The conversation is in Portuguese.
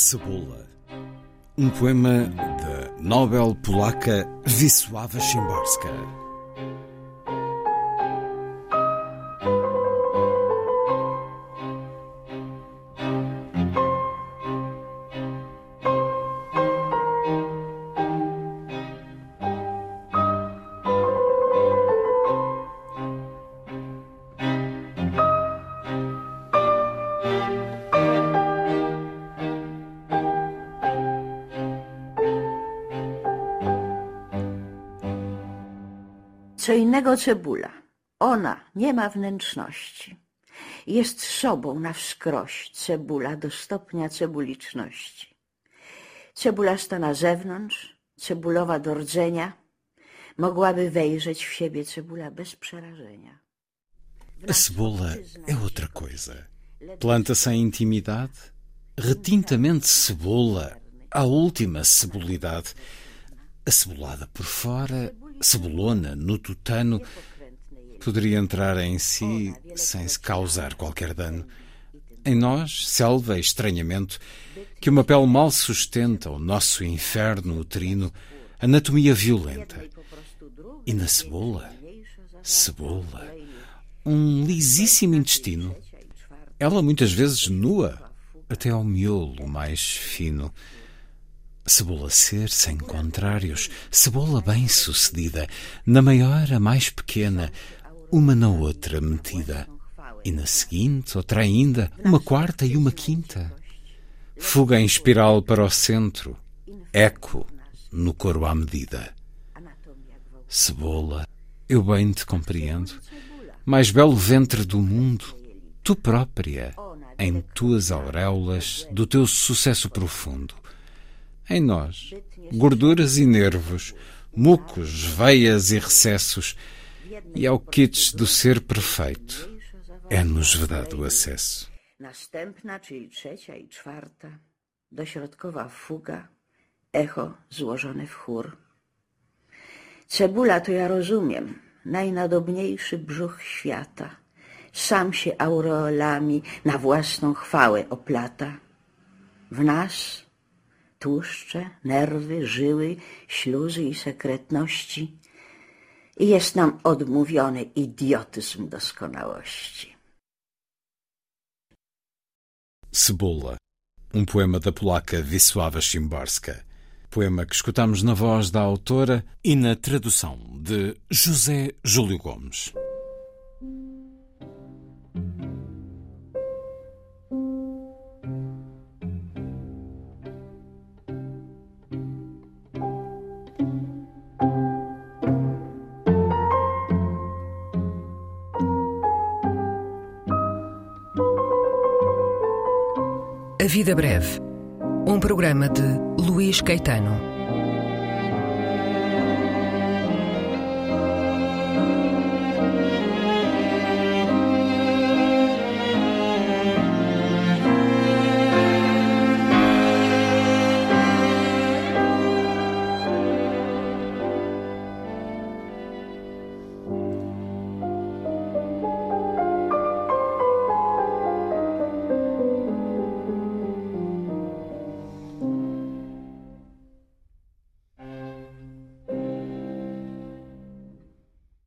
Cebola. Um poema da Nobel polaca Wisława Szymborska. Co innego cebula. Ona nie ma wnętrzności. Jest sobą na wskroś cebula do stopnia cebuliczności. Cebulasta na zewnątrz, cebulowa do rdzenia, mogłaby wejrzeć w siebie cebula bez przerażenia. A cebola é outra coisa. Planta sem intimidade, retintamente cebola, a última cebolidade. Acebolada por fora, cebolona no tutano, poderia entrar em si sem se causar qualquer dano. Em nós, selva e estranhamento, que uma pele mal sustenta o nosso inferno uterino, anatomia violenta. E na cebola, cebola, um lisíssimo intestino. Ela muitas vezes nua, até ao miolo mais fino. Cebola ser sem contrários, cebola bem-sucedida, na maior a mais pequena, uma na outra metida, e na seguinte outra ainda, uma quarta e uma quinta. Fuga em espiral para o centro, eco no coro à medida. Cebola, eu bem te compreendo, mais belo ventre do mundo, tu própria, em tuas auréolas do teu sucesso profundo. Em nós, gorduras e nervos, mucos, veias e recessos, e ao kits do ser perfeito, é-nos vedado o acesso. Następna, czyli trzecia i czwarta, dośrodkowa fuga, echo złożone w chór. Cebula to ja rozumiem, najnadobniejszy brzuch świata. Sam się aureolami na własną chwałę oplata. W nas tłuszcze, nerwy, żyły, śluzy i sekretności i jest nam odmówiony idiotyzm doskonałości. Cebola, um poema da polaca Wisława Szymborska. Poema que escutamos na voz da autora e na tradução de José Júlio Gomes. Vida Breve, um programa de Luís Caetano.